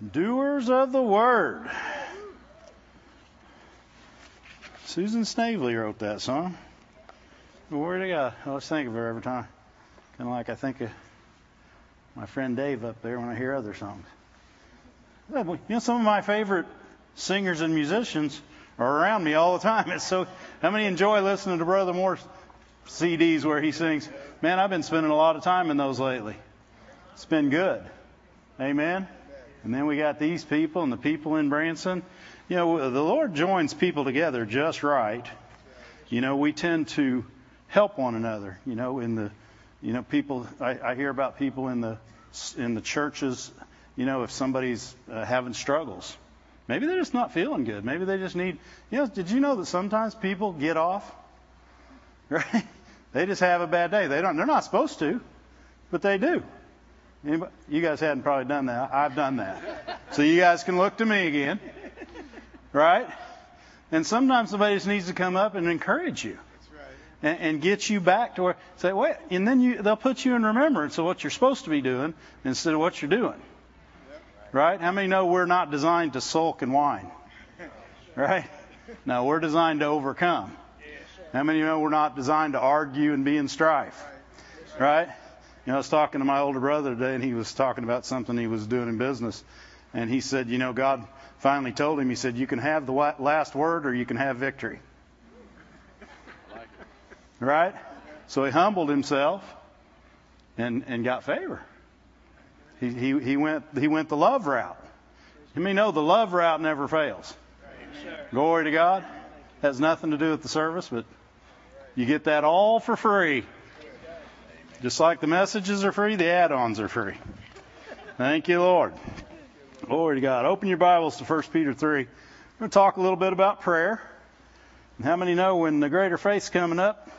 Doers of the Word. Susan Snavely wrote that song. Word of God. I always think of her every time. Kind of like I think of my friend Dave up there when I hear other songs. You know, some of my favorite singers and musicians are around me all the time. It's so. How many enjoy listening to Brother Moore's CDs where he sings? Man, I've been spending a lot of time in those lately. It's been good. Amen. And then we got these people and the people in Branson. You know, the Lord joins people together just right. You know, we tend to help one another. You know, in the, you know, people. I, I hear about people in the in the churches. You know, if somebody's uh, having struggles, maybe they're just not feeling good. Maybe they just need. You know, did you know that sometimes people get off? Right? They just have a bad day. They don't. They're not supposed to, but they do. Anybody, you guys hadn't probably done that. I've done that. So you guys can look to me again. Right? And sometimes somebody just needs to come up and encourage you. And, and get you back to where say wait and then you they'll put you in remembrance of what you're supposed to be doing instead of what you're doing. Right? How many know we're not designed to sulk and whine? Right? No, we're designed to overcome. How many know we're not designed to argue and be in strife? Right? You know, I was talking to my older brother today, and he was talking about something he was doing in business. And he said, You know, God finally told him, He said, You can have the last word or you can have victory. Right? So he humbled himself and, and got favor. He, he, he, went, he went the love route. You may know the love route never fails. Glory to God. Has nothing to do with the service, but you get that all for free. Just like the messages are free, the add ons are free. Thank you, Lord. Glory to God. Open your Bibles to 1 Peter 3. We're going to talk a little bit about prayer. How many know when the greater faith's coming up,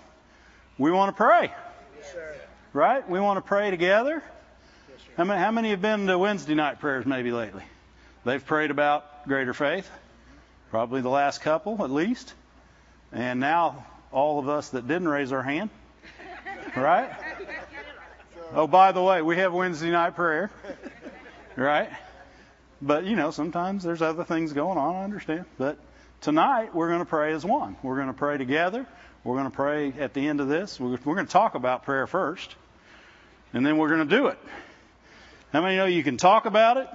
we want to pray? Yes, right? We want to pray together. Yes, how, many, how many have been to Wednesday night prayers maybe lately? They've prayed about greater faith. Probably the last couple at least. And now all of us that didn't raise our hand. Right? Oh, by the way, we have Wednesday night prayer, right? But, you know, sometimes there's other things going on, I understand. But tonight, we're going to pray as one. We're going to pray together. We're going to pray at the end of this. We're going to talk about prayer first, and then we're going to do it. How many know you can talk about it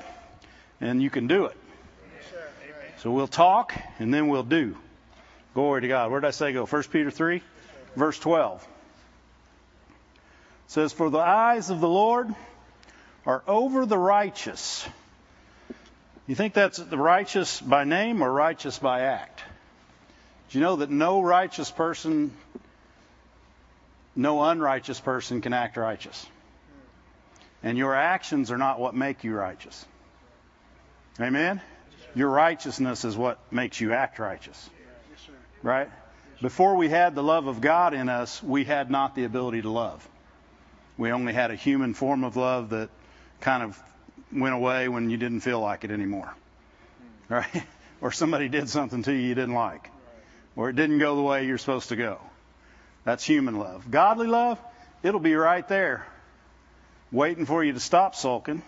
and you can do it? So we'll talk and then we'll do. Glory to God. Where did I say go? 1 Peter 3, verse 12 says, For the eyes of the Lord are over the righteous. You think that's the righteous by name or righteous by act? Do you know that no righteous person, no unrighteous person can act righteous? And your actions are not what make you righteous. Amen? Your righteousness is what makes you act righteous. Right? Before we had the love of God in us, we had not the ability to love. We only had a human form of love that kind of went away when you didn't feel like it anymore. Hmm. Right? or somebody did something to you you didn't like. Or it didn't go the way you're supposed to go. That's human love. Godly love, it'll be right there, waiting for you to stop sulking,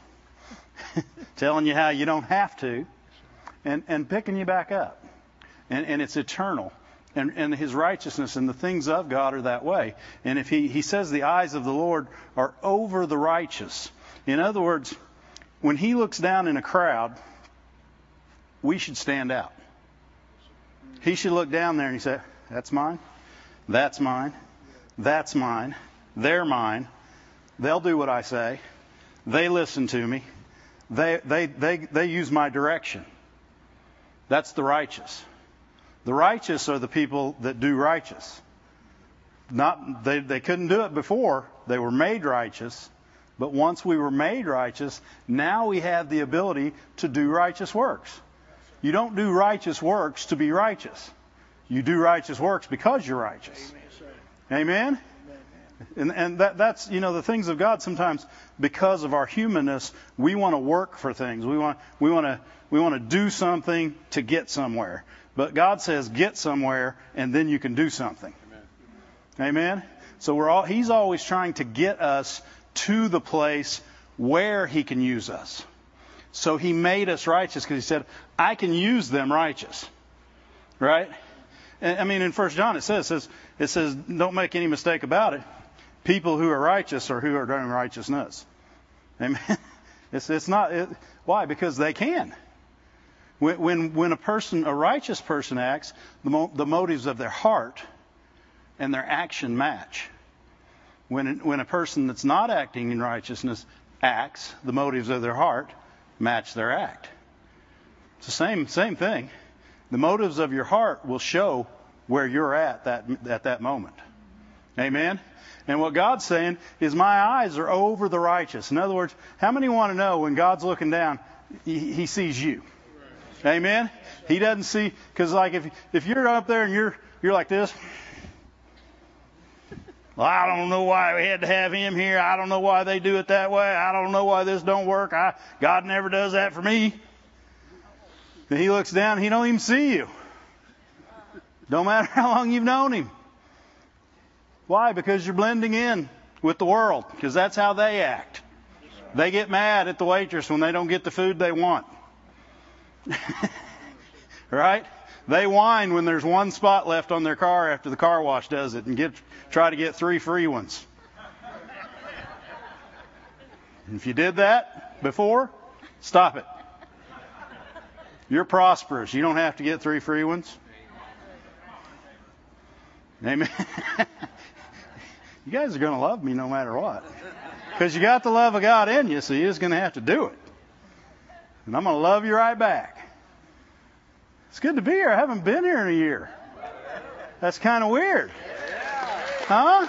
telling you how you don't have to, and, and picking you back up. And, and it's eternal and, and his righteousness and the things of God are that way. And if he, he says the eyes of the Lord are over the righteous, in other words, when he looks down in a crowd, we should stand out. He should look down there and he say, That's mine, that's mine, that's mine, they're mine. They'll do what I say. They listen to me. They, they, they, they use my direction. That's the righteous. The righteous are the people that do righteous. Not they, they couldn't do it before. They were made righteous. But once we were made righteous, now we have the ability to do righteous works. You don't do righteous works to be righteous. You do righteous works because you're righteous. Amen? And, and that, that's, you know, the things of God sometimes, because of our humanness, we want to work for things. We want, we want to, we want to do something to get somewhere. But God says, get somewhere, and then you can do something. Amen. Amen? So we're all, He's always trying to get us to the place where He can use us. So he made us righteous because he said, I can use them righteous. Right? I mean, in First John it says, it says, it says, don't make any mistake about it. People who are righteous are who are doing righteousness. Amen. It's, it's not, it, why? Because they can. When, when, when a person, a righteous person acts, the, mo- the motives of their heart and their action match. When, when a person that's not acting in righteousness acts, the motives of their heart match their act. It's the same, same thing. The motives of your heart will show where you're at that, at that moment. Amen? And what God's saying is, my eyes are over the righteous. In other words, how many want to know when God's looking down, he, he sees you? Amen? He doesn't see, because like if, if you're up there and you're, you're like this, well, I don't know why we had to have him here. I don't know why they do it that way. I don't know why this don't work. I, God never does that for me. He looks down, he don't even see you. Don't matter how long you've known him. Why? Because you're blending in with the world, because that's how they act. They get mad at the waitress when they don't get the food they want. right? They whine when there's one spot left on their car after the car wash does it and get try to get three free ones. if you did that before, stop it. You're prosperous. You don't have to get three free ones. Amen. you guys are going to love me no matter what. Because you got the love of God in you, so you're just going to have to do it. And I'm going to love you right back. It's good to be here. I haven't been here in a year. That's kind of weird. Huh?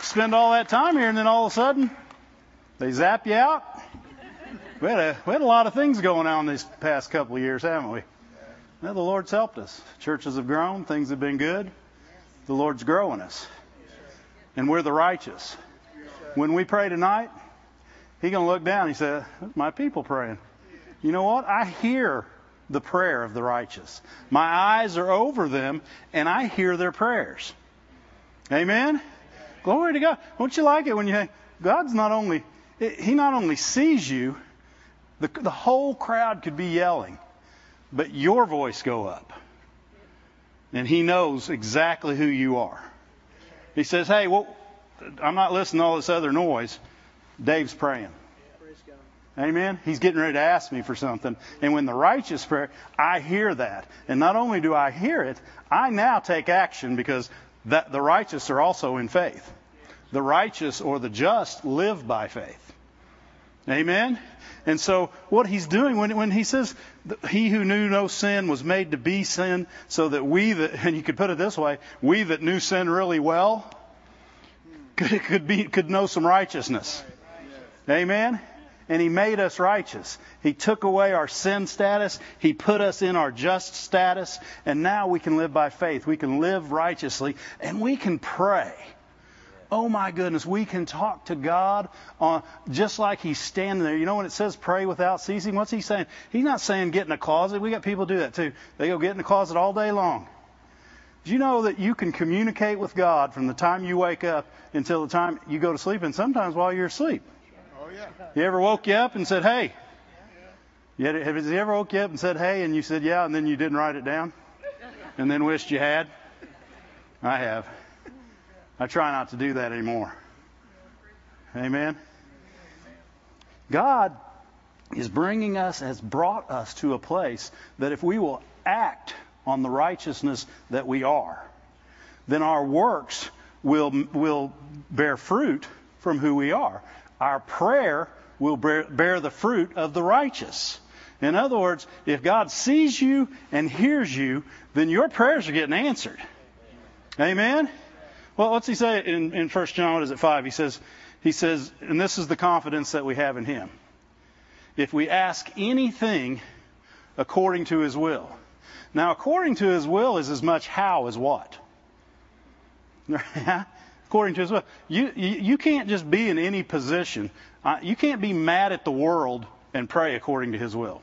Spend all that time here and then all of a sudden they zap you out. We had a, we had a lot of things going on these past couple of years, haven't we? Now, the Lord's helped us. Churches have grown. Things have been good. The Lord's growing us. And we're the righteous. When we pray tonight, He's going to look down. He said, My people praying. You know what? I hear the prayer of the righteous. My eyes are over them, and I hear their prayers. Amen? Glory to God. Don't you like it when you God's not only, He not only sees you, the, the whole crowd could be yelling, but your voice go up. And He knows exactly who you are. He says, hey, well, I'm not listening to all this other noise. Dave's praying. Amen. He's getting ready to ask me for something. And when the righteous pray, I hear that. And not only do I hear it, I now take action because that the righteous are also in faith. The righteous or the just live by faith. Amen. And so what he's doing when, when he says he who knew no sin was made to be sin so that we that, and you could put it this way, we that knew sin really well could, could be, could know some righteousness. Amen and He made us righteous. He took away our sin status. He put us in our just status. And now we can live by faith. We can live righteously and we can pray. Oh my goodness, we can talk to God on, just like He's standing there. You know when it says pray without ceasing? What's He saying? He's not saying get in a closet. We got people do that too. They go get in the closet all day long. Do you know that you can communicate with God from the time you wake up until the time you go to sleep, and sometimes while you're asleep? He ever woke you up and said, hey? Yeah, has he ever woke you up and said, hey, and you said, yeah, and then you didn't write it down? And then wished you had? I have. I try not to do that anymore. Amen. God is bringing us, has brought us to a place that if we will act on the righteousness that we are, then our works will, will bear fruit from who we are our prayer will bear, the fruit of the righteous. In other words, if God sees you and hears you, then your prayers are getting answered. Amen? Well, what's he say in, in 1 John, what is it, 5? He says, he says, and this is the confidence that we have in him. If we ask anything according to his will. Now, according to his will is as much how as what? according to his will. You, you, you can't just be in any position. Uh, you can't be mad at the world and pray according to his will.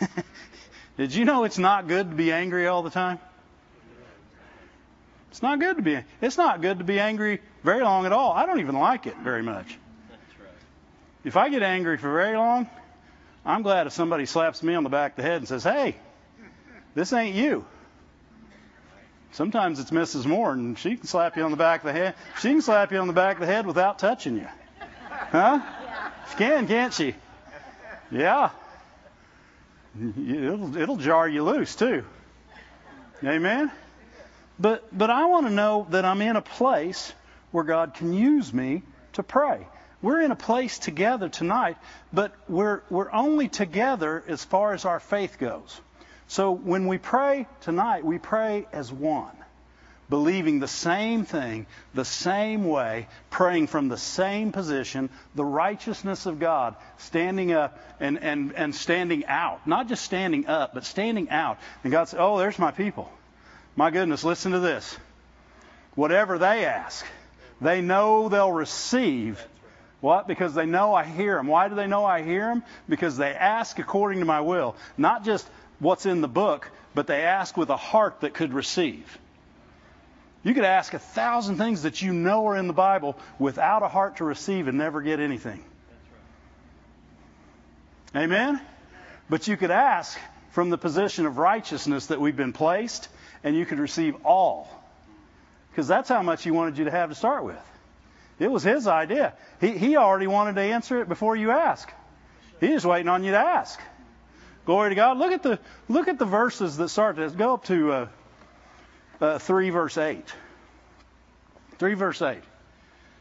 Did you know it's not good to be angry all the time? It's not good to be. It's not good to be angry very long at all. I don't even like it very much. if I get angry for very long, I'm glad if somebody slaps me on the back of the head and says, "Hey, this ain't you." Sometimes it's Mrs. Moore, and she can slap you on the back of the head. She can slap you on the back of the head without touching you. Huh? She can, can't she? Yeah. It'll, it'll jar you loose too. Amen. But but I want to know that I'm in a place where God can use me to pray. We're in a place together tonight, but we're we're only together as far as our faith goes. So when we pray tonight, we pray as one, believing the same thing, the same way, praying from the same position, the righteousness of God, standing up and, and, and standing out. Not just standing up, but standing out. And God says, Oh, there's my people. My goodness, listen to this. Whatever they ask, they know they'll receive. What? Because they know I hear them. Why do they know I hear them? Because they ask according to my will. Not just what's in the book, but they ask with a heart that could receive. You could ask a thousand things that you know are in the Bible without a heart to receive and never get anything. Amen? But you could ask from the position of righteousness that we've been placed, and you could receive all. Because that's how much he wanted you to have to start with. It was his idea. He, he already wanted to answer it before you ask. He's waiting on you to ask. Glory to God. Look at the look at the verses that start this. Go up to uh, uh, three verse eight. Three verse eight.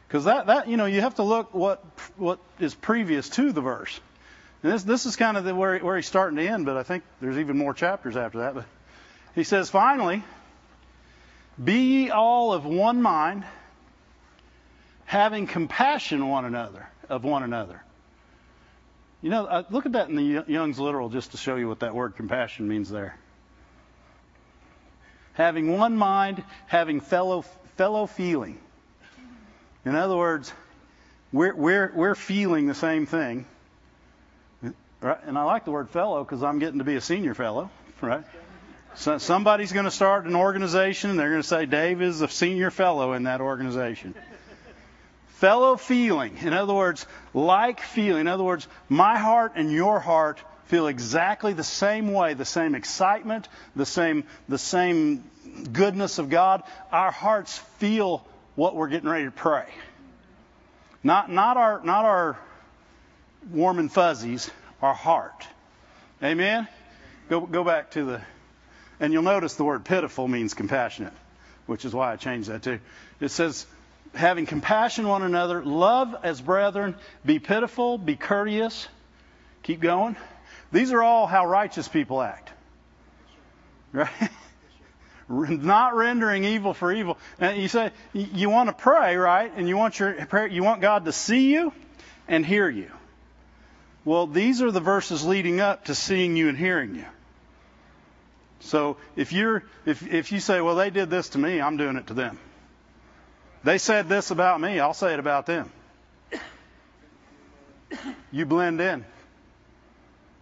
Because that, that you know you have to look what what is previous to the verse. And this this is kind of the, where where he's starting to end, but I think there's even more chapters after that. But he says, finally, be ye all of one mind, having compassion one another of one another. You know, uh, look at that in the Young's literal just to show you what that word compassion means there. Having one mind, having fellow fellow feeling. In other words, we're we're we're feeling the same thing. Right? And I like the word fellow because I'm getting to be a senior fellow, right? So somebody's going to start an organization and they're going to say Dave is a senior fellow in that organization. Fellow feeling. In other words, like feeling. In other words, my heart and your heart feel exactly the same way, the same excitement, the same, the same goodness of God. Our hearts feel what we're getting ready to pray. Not, not our, not our warm and fuzzies, our heart. Amen? Go, go back to the, and you'll notice the word pitiful means compassionate, which is why I changed that too. It says, having compassion one another, love as brethren, be pitiful, be courteous. Keep going. These are all how righteous people act. Right? Not rendering evil for evil. Now you say you want to pray, right? And you want your prayer, you want God to see you and hear you. Well, these are the verses leading up to seeing you and hearing you. So if you're if if you say, well, they did this to me, I'm doing it to them. They said this about me, I'll say it about them. You blend in.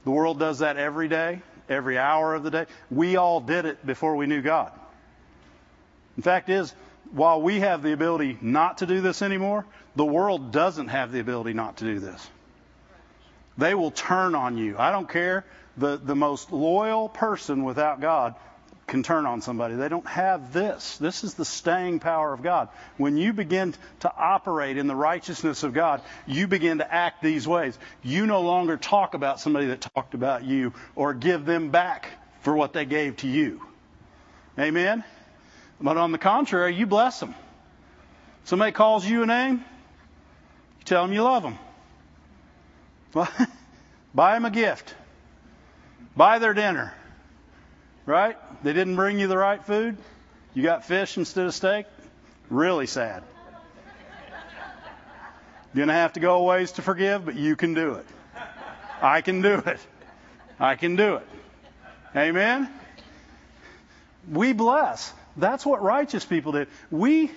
The world does that every day, every hour of the day. We all did it before we knew God. The fact is, while we have the ability not to do this anymore, the world doesn't have the ability not to do this. They will turn on you. I don't care. The, the most loyal person without God can turn on somebody. They don't have this. This is the staying power of God. When you begin to operate in the righteousness of God, you begin to act these ways. You no longer talk about somebody that talked about you or give them back for what they gave to you. Amen? But on the contrary, you bless them. Somebody calls you a name, you tell them you love them. Well, buy them a gift. Buy their dinner. Right? They didn't bring you the right food? You got fish instead of steak? Really sad. You're going to have to go a ways to forgive, but you can do it. I can do it. I can do it. Amen? We bless. That's what righteous people did. We,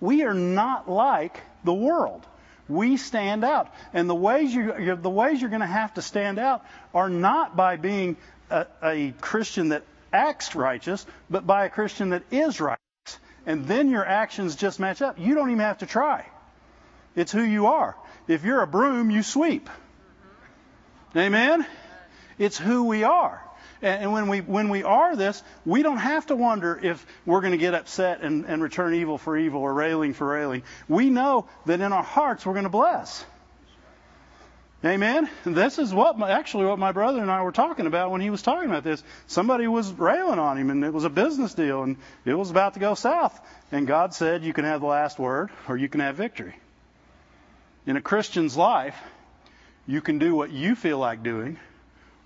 we are not like the world. We stand out. And the ways, you, the ways you're going to have to stand out are not by being a, a Christian that acts righteous, but by a Christian that is righteous. And then your actions just match up. You don't even have to try. It's who you are. If you're a broom, you sweep. Amen? It's who we are. And when we when we are this, we don't have to wonder if we're going to get upset and, and return evil for evil or railing for railing. We know that in our hearts we're going to bless. Amen. This is what my, actually what my brother and I were talking about when he was talking about this. Somebody was railing on him, and it was a business deal, and it was about to go south. And God said, "You can have the last word, or you can have victory." In a Christian's life, you can do what you feel like doing,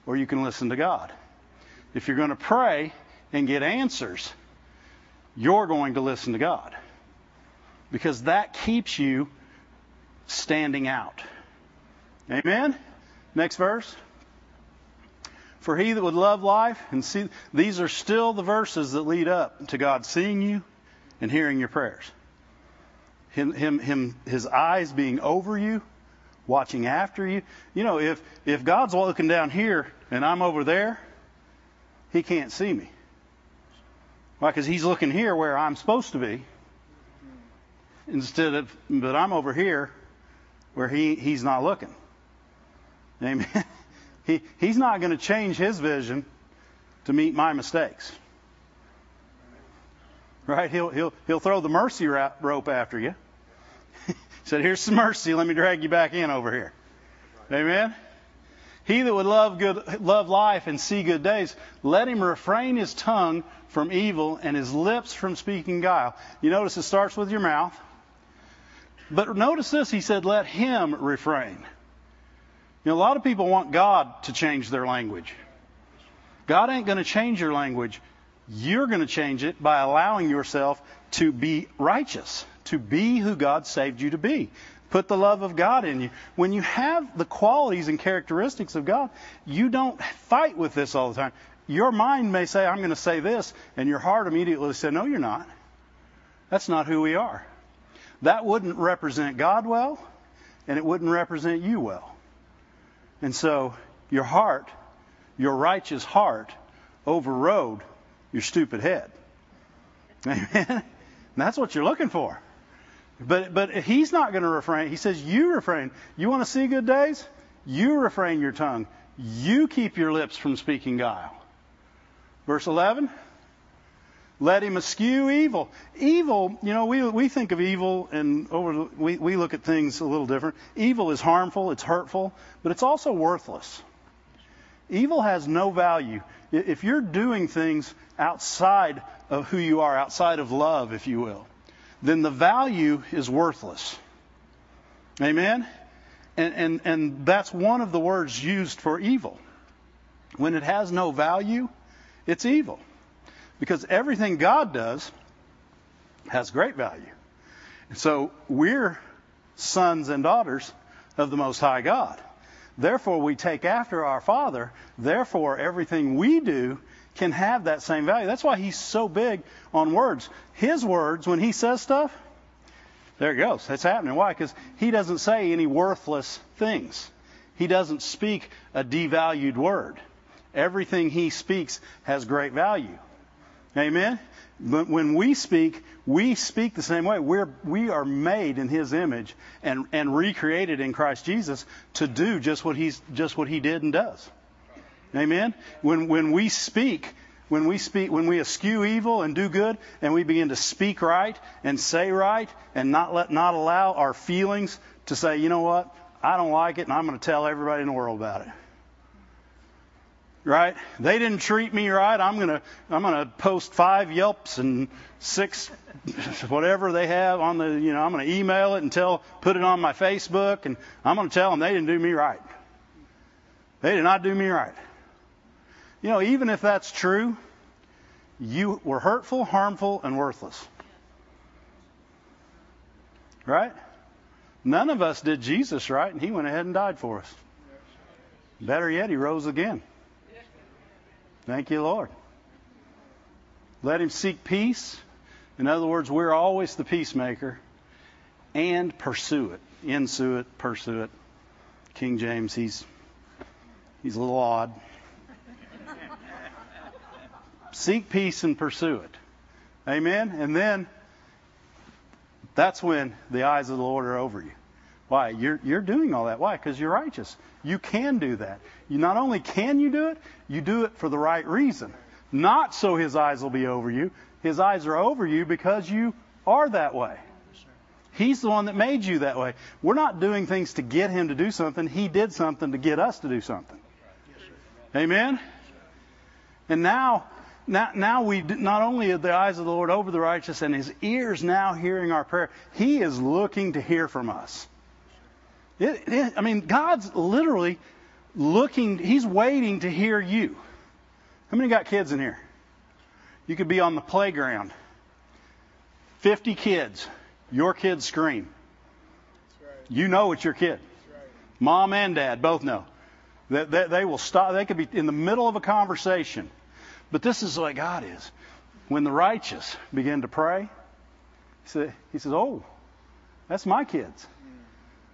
or you can listen to God. If you're going to pray and get answers, you're going to listen to God, because that keeps you standing out. Amen? Next verse. For he that would love life and see, these are still the verses that lead up to God seeing you and hearing your prayers. Him, him, him, his eyes being over you, watching after you. You know, if, if God's looking down here and I'm over there, he can't see me. Why? Because he's looking here where I'm supposed to be. Instead of, but I'm over here where he, he's not looking. Amen. He, he's not going to change his vision to meet my mistakes. Right? He'll, he'll, he'll throw the mercy rope after you. he said, Here's some mercy. Let me drag you back in over here. Amen. He that would love good, love life and see good days, let him refrain his tongue from evil and his lips from speaking guile. You notice it starts with your mouth. But notice this, he said, let him refrain. You know, a lot of people want God to change their language. God ain't going to change your language. You're going to change it by allowing yourself to be righteous, to be who God saved you to be. Put the love of God in you. When you have the qualities and characteristics of God, you don't fight with this all the time. Your mind may say, I'm going to say this, and your heart immediately says, No, you're not. That's not who we are. That wouldn't represent God well, and it wouldn't represent you well. And so your heart, your righteous heart, overrode your stupid head. Amen. That's what you're looking for. But but he's not going to refrain. He says you refrain. You want to see good days? You refrain your tongue. You keep your lips from speaking guile. Verse 11 let him eschew evil. Evil, you know, we, we think of evil and over, we, we look at things a little different. Evil is harmful, it's hurtful, but it's also worthless. Evil has no value. If you're doing things outside of who you are, outside of love, if you will, then the value is worthless. Amen? And, and, and that's one of the words used for evil. When it has no value, it's evil. Because everything God does has great value. And so we're sons and daughters of the Most High God. Therefore, we take after our Father. Therefore, everything we do can have that same value. That's why he's so big on words. His words, when he says stuff, there it goes. That's happening. Why? Because he doesn't say any worthless things. He doesn't speak a devalued word. Everything he speaks has great value. Amen? But when we speak, we speak the same way. We're, we are made in His image and, and recreated in Christ Jesus to do just what, he's, just what He did and does. Amen? When, when we speak, when we speak, when we eschew evil and do good, and we begin to speak right and say right, and not let, not allow our feelings to say, you know what, I don't like it, and I'm going to tell everybody in the world about it right? They didn't treat me right. I'm gonna I'm gonna post five Yelps and six whatever they have on the you know I'm gonna email it and tell put it on my Facebook and I'm gonna tell them they didn't do me right. They did not do me right. You know, even if that's true, you were hurtful, harmful, and worthless. Right? None of us did Jesus right, and he went ahead and died for us. Better yet, he rose again. Thank you, Lord. Let him seek peace. In other words, we're always the peacemaker and pursue it. Ensue it, pursue it. King James, he's he's a little odd. seek peace and pursue it. Amen. And then that's when the eyes of the Lord are over you. Why? You're, you're doing all that. Why? Because you're righteous. You can do that. You not only can you do it, you do it for the right reason. Not so his eyes will be over you. His eyes are over you because you are that way. He's the one that made you that way. We're not doing things to get him to do something. He did something to get us to do something. Amen? And now, now, now we not only are the eyes of the Lord over the righteous and his ears now hearing our prayer, he is looking to hear from us. It, it, I mean, God's literally looking, he's waiting to hear you. How many got kids in here? You could be on the playground. 50 kids. Your kids scream. You know it's your kid. Mom and dad both know. That they, they, will stop. They could be in the middle of a conversation. But this is way God is. When the righteous begin to pray, he says, Oh, that's my kids.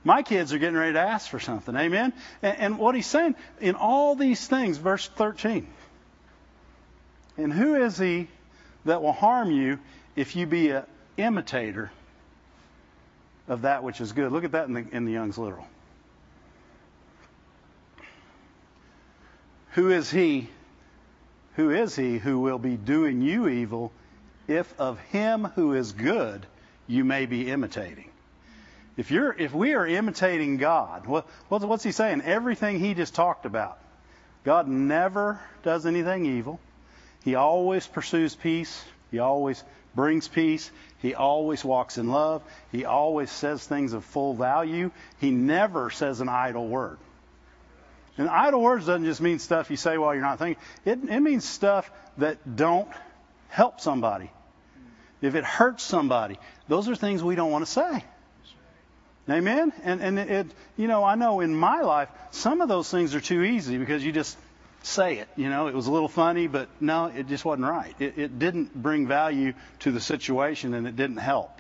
My kids are getting ready to ask for something. Amen? And, and what he's saying, in all these things, verse 13, and who is he that will harm you if you be an imitator of that which is good? Look at that in the, in the Young's Literal. Who is he? Who is he who will be doing you evil if of him who is good you may be imitating? If you're, if we are imitating God, what, what's he saying? Everything he just talked about. God never does anything evil. He always pursues peace. He always brings peace. He always walks in love. He always says things of full value. He never says an idle word. And idle words doesn't just mean stuff you say while you're not thinking. It, it means stuff that don't help somebody. If it hurts somebody, those are things we don't want to say. Amen? And, and it, you know, I know in my life, some of those things are too easy because you just say it. You know, it was a little funny, but no, it just wasn't right. It, it didn't bring value to the situation and it didn't help.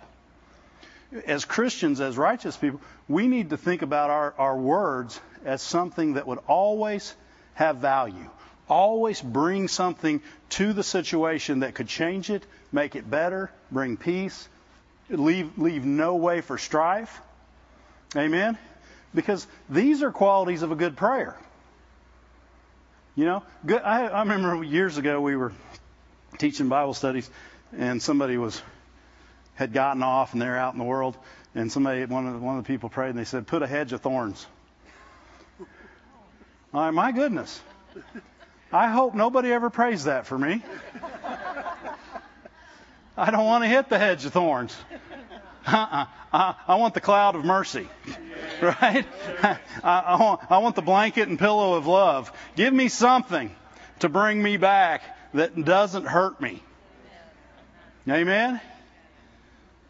As Christians, as righteous people, we need to think about our, our words as something that would always have value, always bring something to the situation that could change it, make it better, bring peace, leave, leave no way for strife. Amen? Because these are qualities of a good prayer. You know, good, I, I remember years ago we were teaching Bible studies, and somebody was had gotten off, and they're out in the world, and somebody, one of the, one of the people prayed, and they said, "Put a hedge of thorns." My goodness. I hope nobody ever prays that for me. I don't want to hit the hedge of thorns. Uh-uh. I, I want the cloud of mercy. Right? I, I, want, I want the blanket and pillow of love. Give me something to bring me back that doesn't hurt me. Amen?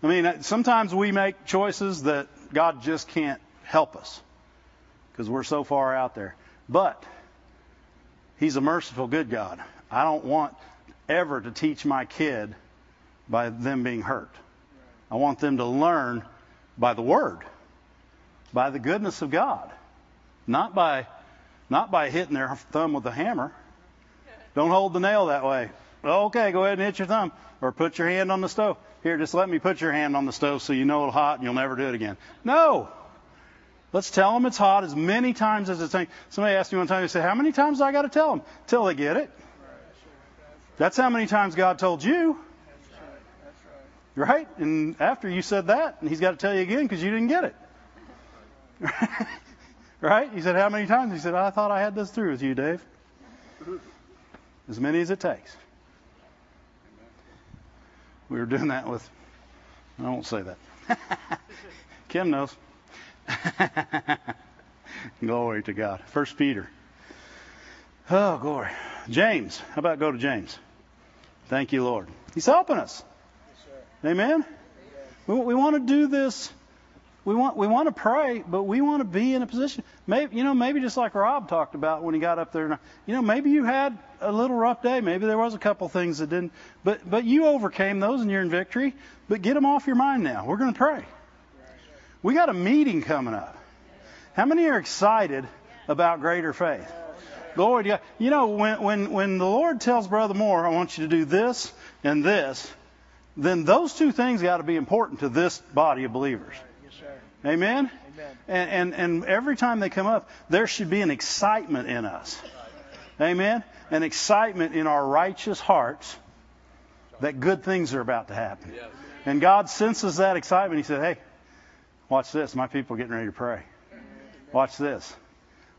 I mean, uh, sometimes we make choices that God just can't help us because we're so far out there. But He's a merciful, good God. I don't want ever to teach my kid by them being hurt. I want them to learn by the Word, by the goodness of God, not by not by hitting their thumb with a hammer. Don't hold the nail that way. Okay, go ahead and hit your thumb or put your hand on the stove. Here, just let me put your hand on the stove so you know it's hot and you'll never do it again. No. Let's tell them it's hot as many times as it's. Somebody asked me one time, they said, How many times do I got to tell them? Till they get it. That's how many times God told you. Right? And after you said that, and he's got to tell you again because you didn't get it. right? He said, How many times? He said, I thought I had this through with you, Dave. As many as it takes. We were doing that with, I won't say that. Kim knows. glory to God. First Peter. Oh, glory. James. How about go to James? Thank you, Lord. He's helping us. Amen? We, we want to do this. We want we want to pray, but we want to be in a position. Maybe you know, maybe just like Rob talked about when he got up there. You know, maybe you had a little rough day. Maybe there was a couple things that didn't, but but you overcame those and you're in victory. But get them off your mind now. We're going to pray. We got a meeting coming up. How many are excited about greater faith? Lord. You know, when when when the Lord tells Brother Moore, I want you to do this and this, then those two things got to be important to this body of believers. Amen? Amen. And, and, and every time they come up, there should be an excitement in us. Amen? An excitement in our righteous hearts that good things are about to happen. And God senses that excitement. He said, Hey, watch this. My people are getting ready to pray. Watch this.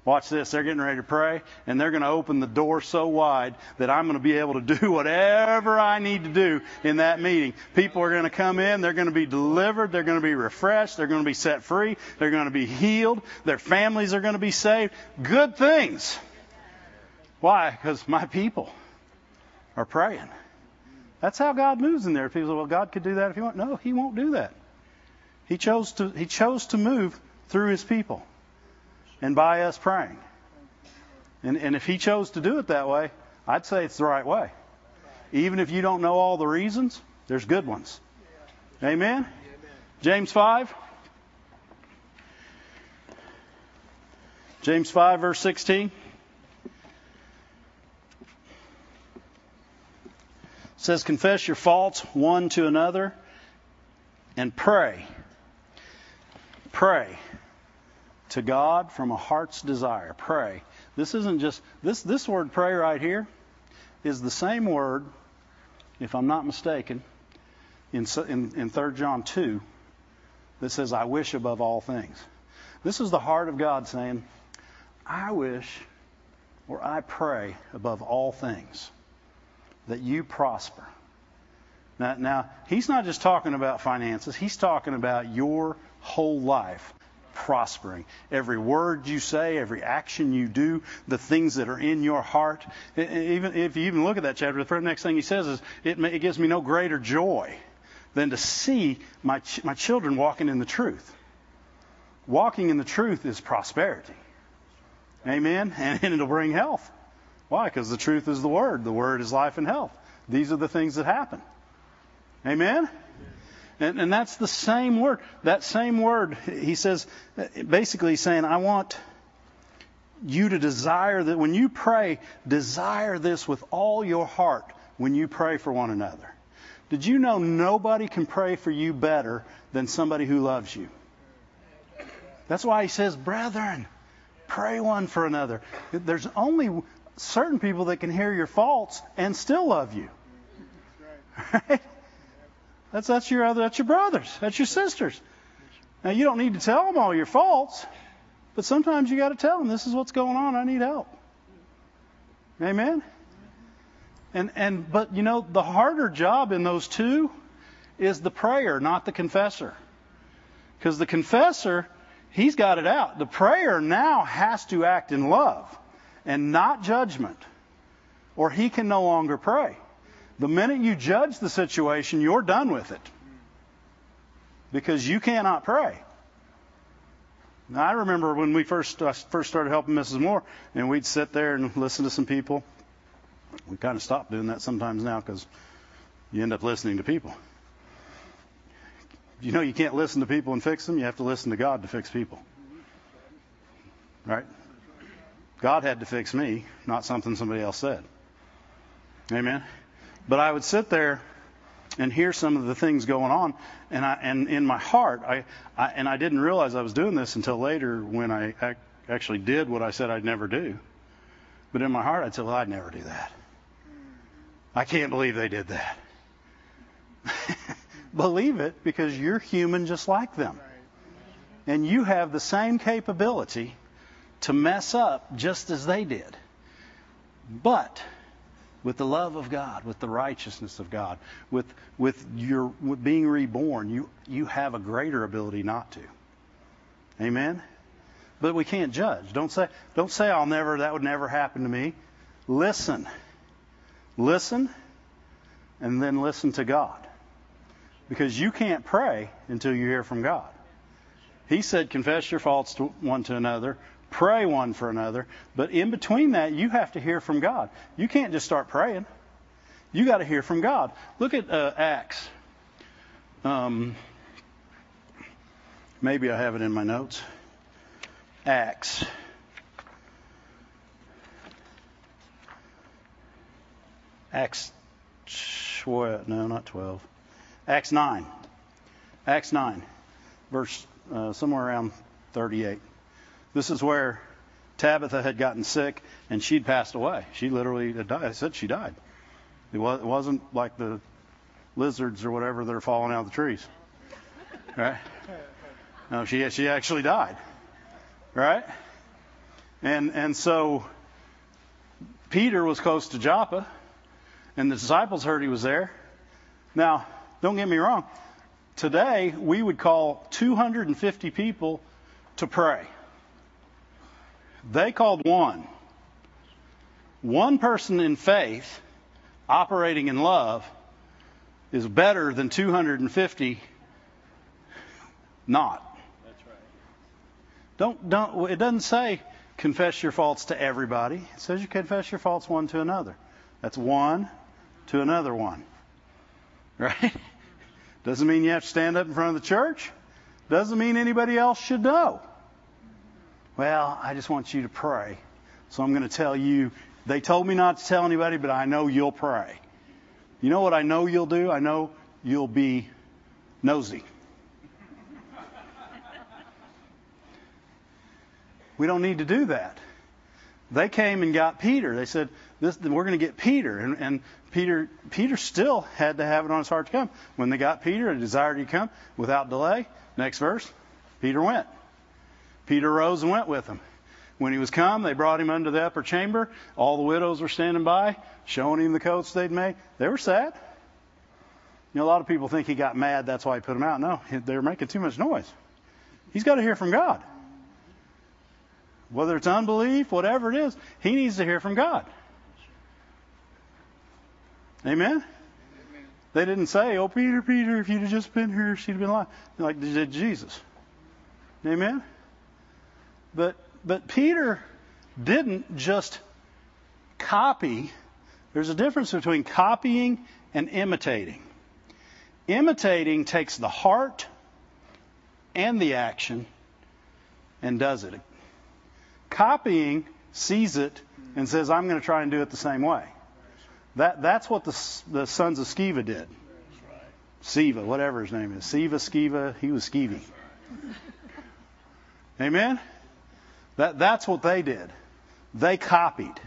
Watch this. They're getting ready to pray, and they're going to open the door so wide that I'm going to be able to do whatever I need to do in that meeting. People are going to come in. They're going to be delivered. They're going to be refreshed. They're going to be set free. They're going to be healed. Their families are going to be saved. Good things. Why? Because my people are praying. That's how God moves in there. People say, well, God could do that if He want. No, He won't do that. He chose to, he chose to move through His people and by us praying. And, and if He chose to do it that way, I'd say it's the right way. Even if you don't know all the reasons, there's good ones. Amen? James 5. James 5, verse 16. says, Confess your faults one to another and pray. Pray to God from a heart's desire. Pray. This isn't just, this, this word pray right here is the same word, if I'm not mistaken, in, in, in 3 John 2 that says, I wish above all things. This is the heart of God saying, I wish or I pray above all things that you prosper. Now, now, he's not just talking about finances, he's talking about your whole life prospering. Every word you say, every action you do, the things that are in your heart. Even if you even look at that chapter, the next thing he says is, "It, it gives me no greater joy than to see my ch- my children walking in the truth." Walking in the truth is prosperity. Amen, and, and it'll bring health. Why? Because the truth is the Word. The Word is life and health. These are the things that happen. Amen? And, and that's the same word. That same word, he says, basically saying, I want you to desire that when you pray, desire this with all your heart when you pray for one another. Did you know nobody can pray for you better than somebody who loves you? That's why he says, brethren, pray one for another. There's only certain people that can hear your faults and still love you. Right? That's that's your other that's your brothers. That's your sisters. Now you don't need to tell them all your faults, but sometimes you got to tell them this is what's going on. I need help. Amen. And and but you know the harder job in those two is the prayer, not the confessor. Because the confessor, he's got it out. The prayer now has to act in love and not judgment, or he can no longer pray. The minute you judge the situation, you're done with it because you cannot pray. Now, I remember when we first uh, first started helping Mrs. Moore, and we'd sit there and listen to some people. We kind of stopped doing that sometimes now because you end up listening to people. You know, you can't listen to people and fix them. You have to listen to God to fix people. Right? God had to fix me, not something somebody else said. Amen. But I would sit there and hear some of the things going on, and I and in my heart, I, I and I didn't realize I was doing this until later when I ac- actually did what I said I'd never do. But in my heart, I'd say, "Well, I'd never do that. I can't believe they did that." believe it because you're human just like them, and you have the same capability to mess up just as they did. But with the love of God, with the righteousness of God, with with your with being reborn, you you have a greater ability not to. Amen. But we can't judge. Don't say don't say I'll never that would never happen to me. Listen. Listen and then listen to God. Because you can't pray until you hear from God. He said confess your faults to one to another, pray one for another. But in between that, you have to hear from God. You can't just start praying. You got to hear from God. Look at uh, Acts. Um, maybe I have it in my notes. Acts. Acts, no, not 12. Acts 9. Acts 9, verse uh, somewhere around 38. This is where Tabitha had gotten sick and she'd passed away. She literally died. I said she died. It, was, it wasn't like the lizards or whatever that are falling out of the trees. Right? No, she she actually died. Right? And and so Peter was close to Joppa, and the disciples heard he was there. Now, don't get me wrong. Today we would call 250 people to pray. They called one. One person in faith, operating in love, is better than 250 not. That's right. Don't don't it doesn't say confess your faults to everybody. It says you confess your faults one to another. That's one to another one. Right? Doesn't mean you have to stand up in front of the church. Doesn't mean anybody else should know. Well, I just want you to pray. So I'm going to tell you. They told me not to tell anybody, but I know you'll pray. You know what I know you'll do? I know you'll be nosy. We don't need to do that. They came and got Peter. They said, this, "We're going to get Peter," and, and Peter Peter still had to have it on his heart to come. When they got Peter and desired to come without delay, next verse, Peter went. Peter rose and went with them. When he was come, they brought him unto the upper chamber. All the widows were standing by, showing him the coats they'd made. They were sad. You know, a lot of people think he got mad, that's why he put them out. No, they were making too much noise. He's got to hear from God. Whether it's unbelief, whatever it is, he needs to hear from God. Amen? They didn't say, Oh, Peter, Peter, if you'd have just been here, she'd have been alive. Like they did Jesus. Amen? But, but Peter didn't just copy. There's a difference between copying and imitating. Imitating takes the heart and the action and does it. Copying sees it and says, I'm going to try and do it the same way. That, that's what the, the sons of Sceva did. Siva, whatever his name is. Siva, Skiva, he was Skeevy. Amen? That, that's what they did. They copied.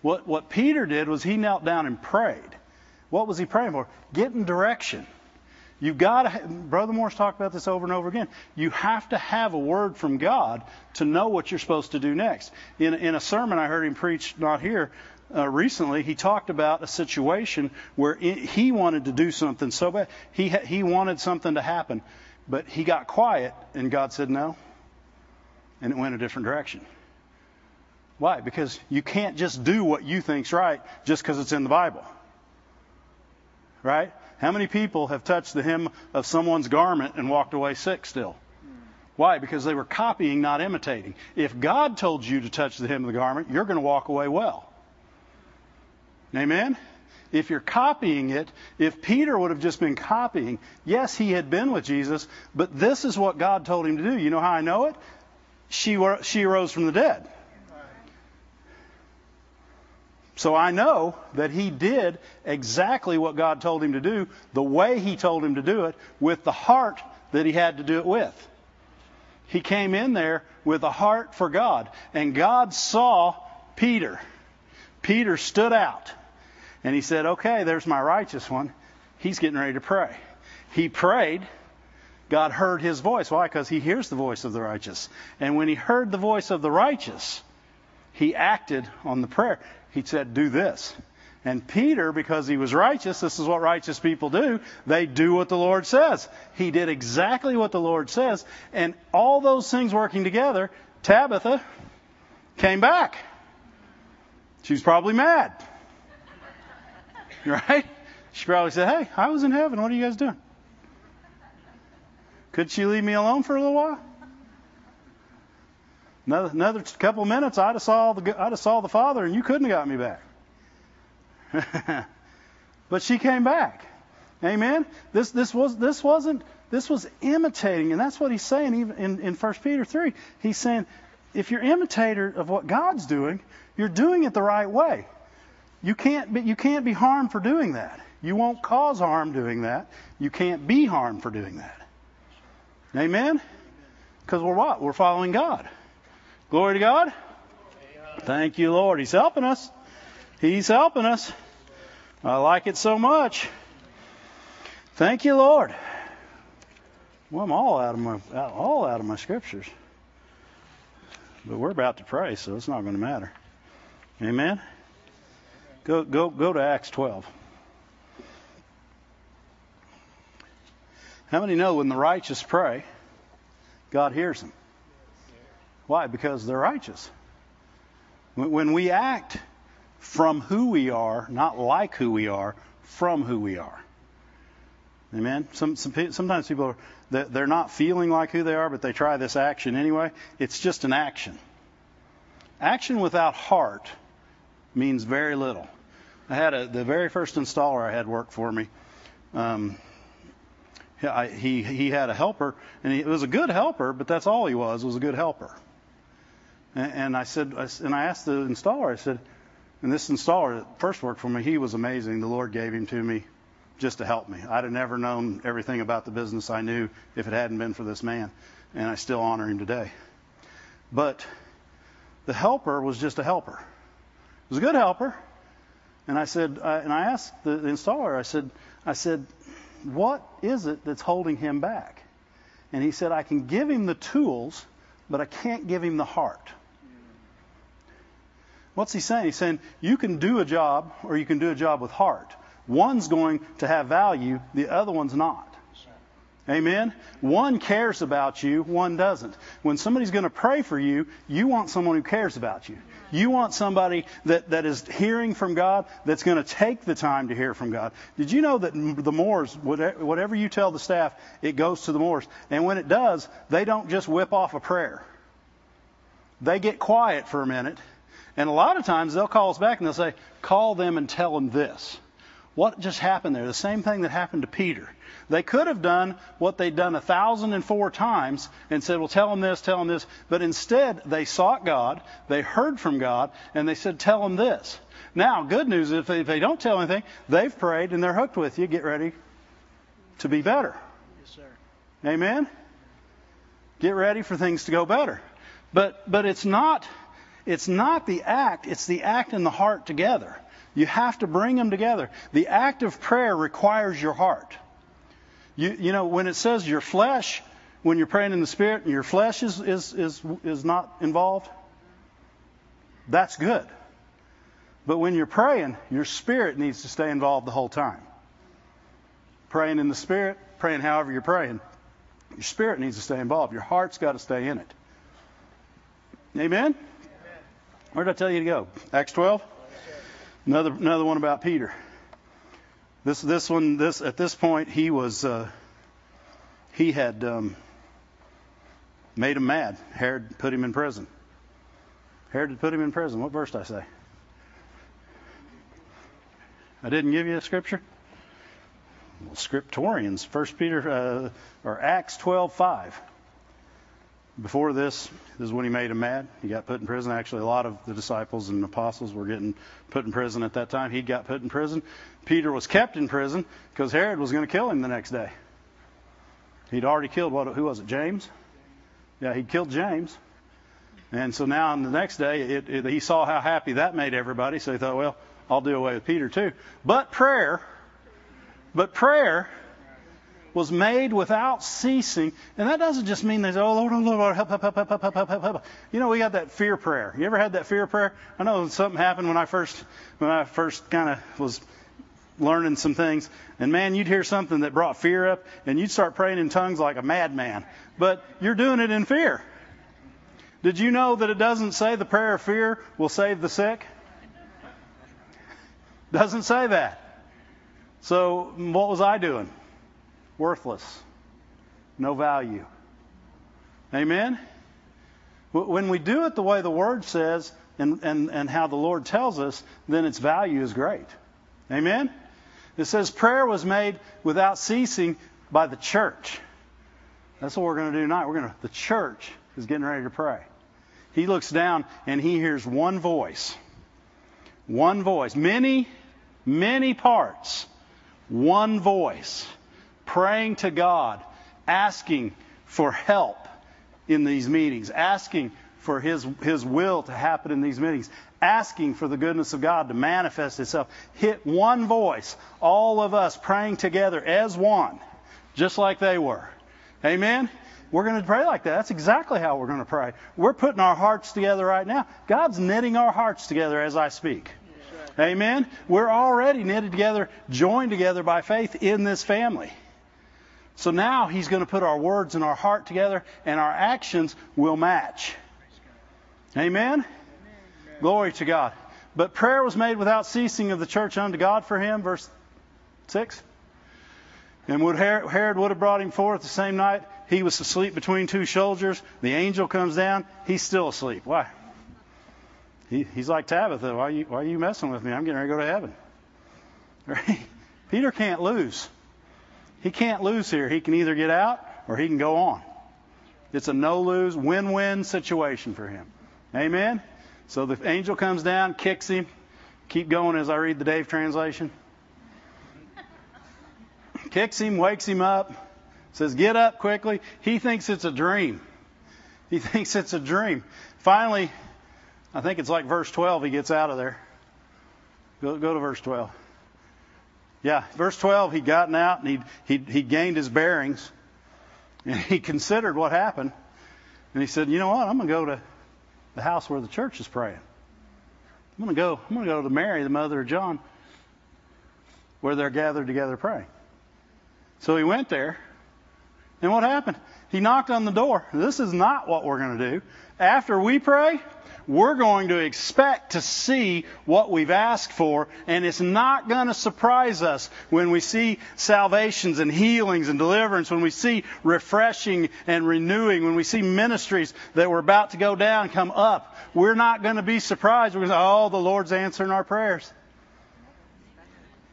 What, what Peter did was he knelt down and prayed. What was he praying for? Getting direction. You've got to, Brother Morris talked about this over and over again. You have to have a word from God to know what you're supposed to do next. In, in a sermon I heard him preach, not here, uh, recently, he talked about a situation where it, he wanted to do something so bad. He, ha- he wanted something to happen, but he got quiet, and God said no, and it went a different direction. Why? Because you can't just do what you think's right just because it's in the Bible. Right? How many people have touched the hem of someone's garment and walked away sick still? Why? Because they were copying, not imitating. If God told you to touch the hem of the garment, you're going to walk away well. Amen? If you're copying it, if Peter would have just been copying, yes, he had been with Jesus, but this is what God told him to do. You know how I know it? She, she arose from the dead. So I know that he did exactly what God told him to do, the way he told him to do it, with the heart that he had to do it with. He came in there with a heart for God, and God saw Peter. Peter stood out, and he said, Okay, there's my righteous one. He's getting ready to pray. He prayed. God heard his voice. Why? Because he hears the voice of the righteous. And when he heard the voice of the righteous, he acted on the prayer he said, Do this. And Peter, because he was righteous, this is what righteous people do, they do what the Lord says. He did exactly what the Lord says. And all those things working together, Tabitha came back. She was probably mad. Right? She probably said, Hey, I was in heaven. What are you guys doing? Could she leave me alone for a little while? Another, another couple minutes, I'd have saw the I'd have saw the Father, and you couldn't have got me back. but she came back. Amen. This this was this wasn't this was imitating, and that's what he's saying even in, in 1 Peter 3. He's saying, if you're imitator of what God's doing, you're doing it the right way. You can't be, you can't be harmed for doing that. You won't cause harm doing that. You can't be harmed for doing that. Amen? Because we're what? We're following God. Glory to God. Thank you, Lord. He's helping us. He's helping us. I like it so much. Thank you, Lord. Well, I'm all out of my all out of my scriptures. But we're about to pray, so it's not going to matter. Amen. Go go go to Acts 12. How many know when the righteous pray, God hears them? Why? Because they're righteous. When we act from who we are, not like who we are, from who we are. Amen. Some, some, sometimes people are they're not feeling like who they are, but they try this action anyway. It's just an action. Action without heart means very little. I had a, the very first installer I had work for me. Um, I, he he had a helper, and he was a good helper, but that's all he was was a good helper. And, and I said, and I asked the installer, I said, and this installer first worked for me, he was amazing. The Lord gave him to me just to help me. I'd have never known everything about the business I knew if it hadn't been for this man, and I still honor him today. But the helper was just a helper. It was a good helper. And I said, and I asked the, the installer, I said, I said, what is it that's holding him back? And he said, I can give him the tools, but I can't give him the heart. What's he saying? He's saying you can do a job or you can do a job with heart. One's going to have value, the other one's not. Amen? One cares about you, one doesn't. When somebody's going to pray for you, you want someone who cares about you. You want somebody that, that is hearing from God, that's going to take the time to hear from God. Did you know that the Moores, whatever you tell the staff, it goes to the Moores. And when it does, they don't just whip off a prayer. They get quiet for a minute. And a lot of times they'll call us back and they'll say, call them and tell them this. What just happened there? The same thing that happened to Peter. They could have done what they'd done a thousand and four times and said, Well, tell them this, tell them this. But instead, they sought God, they heard from God, and they said, Tell them this. Now, good news is if they, if they don't tell anything, they've prayed and they're hooked with you. Get ready to be better. Yes, sir. Amen? Get ready for things to go better. But, but it's not. It's not the act, it's the act and the heart together. You have to bring them together. The act of prayer requires your heart. You, you know, when it says your flesh, when you're praying in the Spirit and your flesh is, is, is, is not involved, that's good. But when you're praying, your spirit needs to stay involved the whole time. Praying in the Spirit, praying however you're praying, your spirit needs to stay involved. Your heart's got to stay in it. Amen? Where did I tell you to go? Acts 12? Another another one about Peter. This this one this at this point he was uh, he had um, made him mad. Herod put him in prison. Herod had put him in prison. What verse did I say? I didn't give you a scripture. Well, scriptorians, First Peter uh, or Acts twelve five. Before this, this is when he made him mad. He got put in prison. Actually, a lot of the disciples and apostles were getting put in prison at that time. He got put in prison. Peter was kept in prison because Herod was going to kill him the next day. He'd already killed what? Who was it? James. Yeah, he killed James. And so now, on the next day, it, it, he saw how happy that made everybody. So he thought, well, I'll do away with Peter too. But prayer, but prayer was made without ceasing. And that doesn't just mean they say, oh, Lord, oh, Lord, help, help, help, help, help, help, help, help, help. You know, we got that fear prayer. You ever had that fear prayer? I know something happened when I first, when I first kind of was learning some things. And man, you'd hear something that brought fear up and you'd start praying in tongues like a madman. But you're doing it in fear. Did you know that it doesn't say the prayer of fear will save the sick? Doesn't say that. So what was I doing? Worthless, no value. Amen? When we do it the way the Word says and, and, and how the Lord tells us, then its value is great. Amen? It says prayer was made without ceasing by the church. That's what we're going to do tonight. We're going to, the church is getting ready to pray. He looks down and he hears one voice. One voice. Many, many parts. One voice praying to God, asking for help in these meetings, asking for his, his will to happen in these meetings, asking for the goodness of God to manifest itself. Hit one voice, all of us praying together as one, just like they were. Amen? We're going to pray like that. That's exactly how we're going to pray. We're putting our hearts together right now. God's knitting our hearts together as I speak. Amen? We're already knitted together, joined together by faith in this family. So now He's going to put our words and our heart together, and our actions will match. Amen? Amen? Glory to God. But prayer was made without ceasing of the church unto God for him, verse 6. And would Herod would have brought him forth the same night. He was asleep between two soldiers. The angel comes down. He's still asleep. Why? He, he's like Tabitha. Why are, you, why are you messing with me? I'm getting ready to go to heaven. Right? Peter can't lose. He can't lose here. He can either get out or he can go on. It's a no lose, win win situation for him. Amen? So the angel comes down, kicks him. Keep going as I read the Dave translation. Kicks him, wakes him up, says, Get up quickly. He thinks it's a dream. He thinks it's a dream. Finally, I think it's like verse 12, he gets out of there. Go, go to verse 12. Yeah, verse 12, he'd gotten out and he'd, he'd, he gained his bearings. And he considered what happened. And he said, You know what? I'm going to go to the house where the church is praying. I'm going to go. I'm going to go to Mary, the mother of John, where they're gathered together praying. So he went there, and what happened? He knocked on the door. This is not what we're going to do. After we pray, we're going to expect to see what we've asked for, and it's not going to surprise us when we see salvations and healings and deliverance, when we see refreshing and renewing, when we see ministries that were about to go down come up. We're not going to be surprised. We're going to say, oh, the Lord's answering our prayers.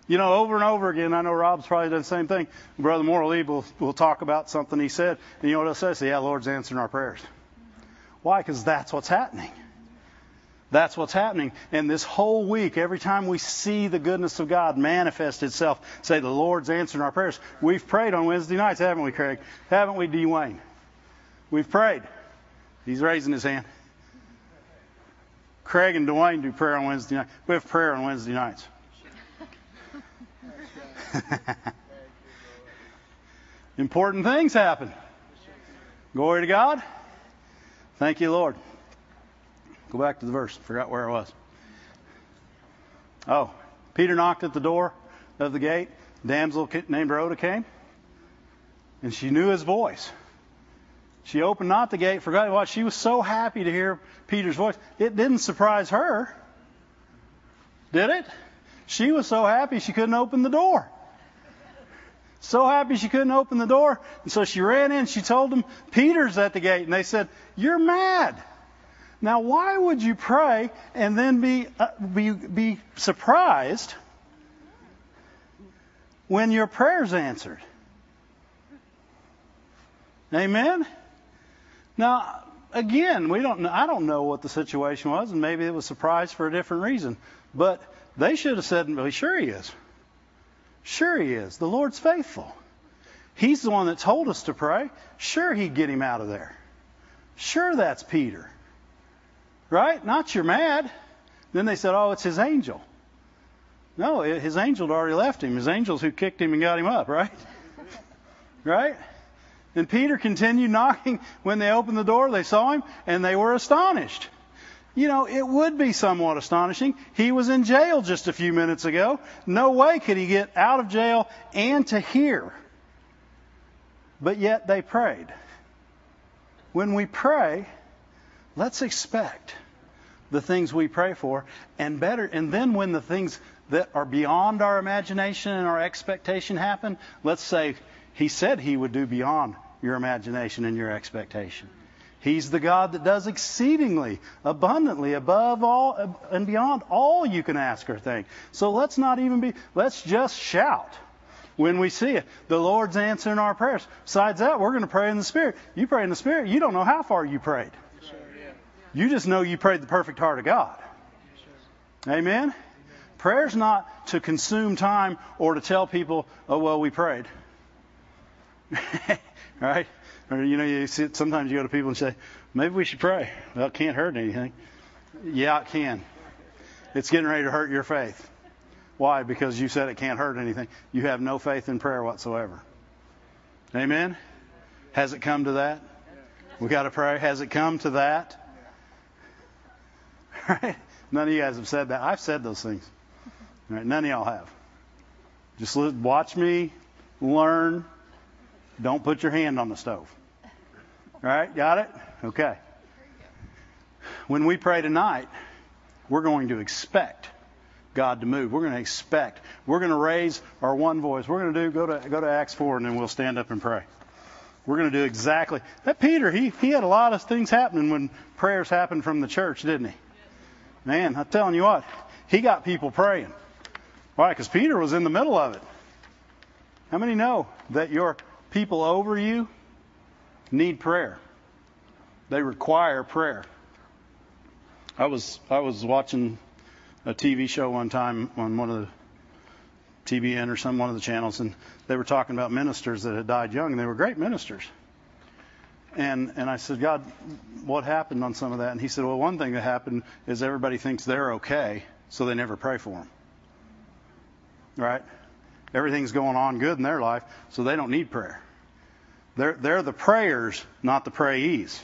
You know, over and over again, I know Rob's probably done the same thing. Brother Morley will, will talk about something he said, and you know what he'll say? Say, yeah, the Lord's answering our prayers. Why? Because that's what's happening. That's what's happening. And this whole week, every time we see the goodness of God manifest itself, say, the Lord's answering our prayers. We've prayed on Wednesday nights, haven't we, Craig? Haven't we, Dwayne? We've prayed. He's raising his hand. Craig and Dwayne do prayer on Wednesday night. We have prayer on Wednesday nights. Important things happen. Glory to God. Thank you, Lord. Go back to the verse. Forgot where I was. Oh, Peter knocked at the door of the gate. Damsel named Rhoda came, and she knew his voice. She opened not the gate. Forgot what? She was so happy to hear Peter's voice. It didn't surprise her, did it? She was so happy she couldn't open the door. So happy she couldn't open the door. And so she ran in. She told them, Peter's at the gate. And they said, You're mad. Now, why would you pray and then be, uh, be, be surprised when your prayer's answered? Amen? Now, again, we don't I don't know what the situation was, and maybe it was surprised for a different reason. But they should have said, well, sure he is. Sure he is. The Lord's faithful. He's the one that told us to pray. Sure he'd get him out of there. Sure that's Peter. Right? Not you're mad. Then they said, oh, it's his angel. No, his angel had already left him. His angels who kicked him and got him up, right? right? And Peter continued knocking. When they opened the door, they saw him and they were astonished. You know, it would be somewhat astonishing. He was in jail just a few minutes ago. No way could he get out of jail and to hear. But yet they prayed. When we pray, let's expect the things we pray for and better and then when the things that are beyond our imagination and our expectation happen let's say he said he would do beyond your imagination and your expectation he's the god that does exceedingly abundantly above all and beyond all you can ask or think so let's not even be let's just shout when we see it. The Lord's answering our prayers. Besides that, we're going to pray in the Spirit. You pray in the Spirit, you don't know how far you prayed. You just know you prayed the perfect heart of God. Amen? Prayer's not to consume time or to tell people, oh, well, we prayed. right? Or you know, you sometimes you go to people and say, maybe we should pray. Well, it can't hurt anything. Yeah, it can. It's getting ready to hurt your faith. Why? Because you said it can't hurt anything. You have no faith in prayer whatsoever. Amen? Has it come to that? We got to pray. Has it come to that? Right? None of you guys have said that. I've said those things. Right? None of y'all have. Just watch me, learn. Don't put your hand on the stove. All right? Got it? Okay. When we pray tonight, we're going to expect God to move. We're going to expect. We're going to raise our one voice. We're going to do go to go to Acts 4 and then we'll stand up and pray. We're going to do exactly that. Peter, he he had a lot of things happening when prayers happened from the church, didn't he? Man, I'm telling you what, he got people praying. Why? Because Peter was in the middle of it. How many know that your people over you need prayer? They require prayer. I was I was watching a TV show one time on one of the TBN or some one of the channels, and they were talking about ministers that had died young, and they were great ministers. And and I said, God, what happened on some of that? And he said, Well, one thing that happened is everybody thinks they're okay, so they never pray for them. Right? Everything's going on good in their life, so they don't need prayer. They're they're the prayers, not the prayees.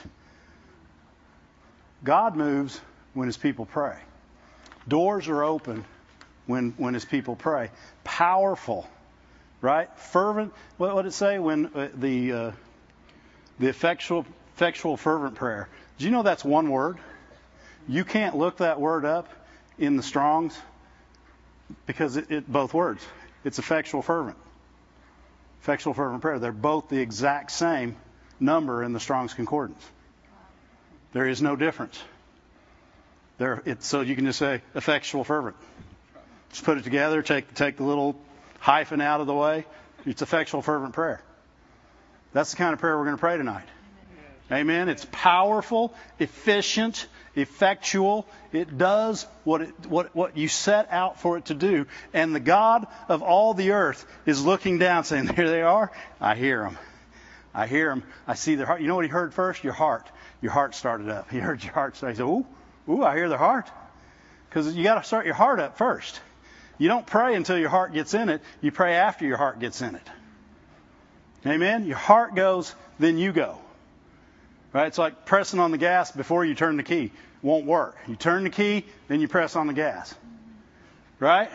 God moves when his people pray. Doors are open when when his people pray. Powerful, right? Fervent. What would it say when uh, the uh, the effectual effectual fervent prayer? Do you know that's one word? You can't look that word up in the Strong's because it, it both words. It's effectual fervent. Effectual fervent prayer. They're both the exact same number in the Strong's Concordance. There is no difference. There, it's, so you can just say effectual fervent. Just put it together, take, take the little hyphen out of the way. It's effectual fervent prayer. That's the kind of prayer we're going to pray tonight. Amen. It's powerful, efficient, effectual. It does what, it, what, what you set out for it to do. And the God of all the earth is looking down saying, There they are. I hear them. I hear them. I see their heart. You know what he heard first? Your heart. Your heart started up. He heard your heart start. He said, Ooh, Ooh, I hear their heart. Because you got to start your heart up first. You don't pray until your heart gets in it. You pray after your heart gets in it. Amen? Your heart goes, then you go. Right? It's like pressing on the gas before you turn the key. Won't work. You turn the key, then you press on the gas. Right?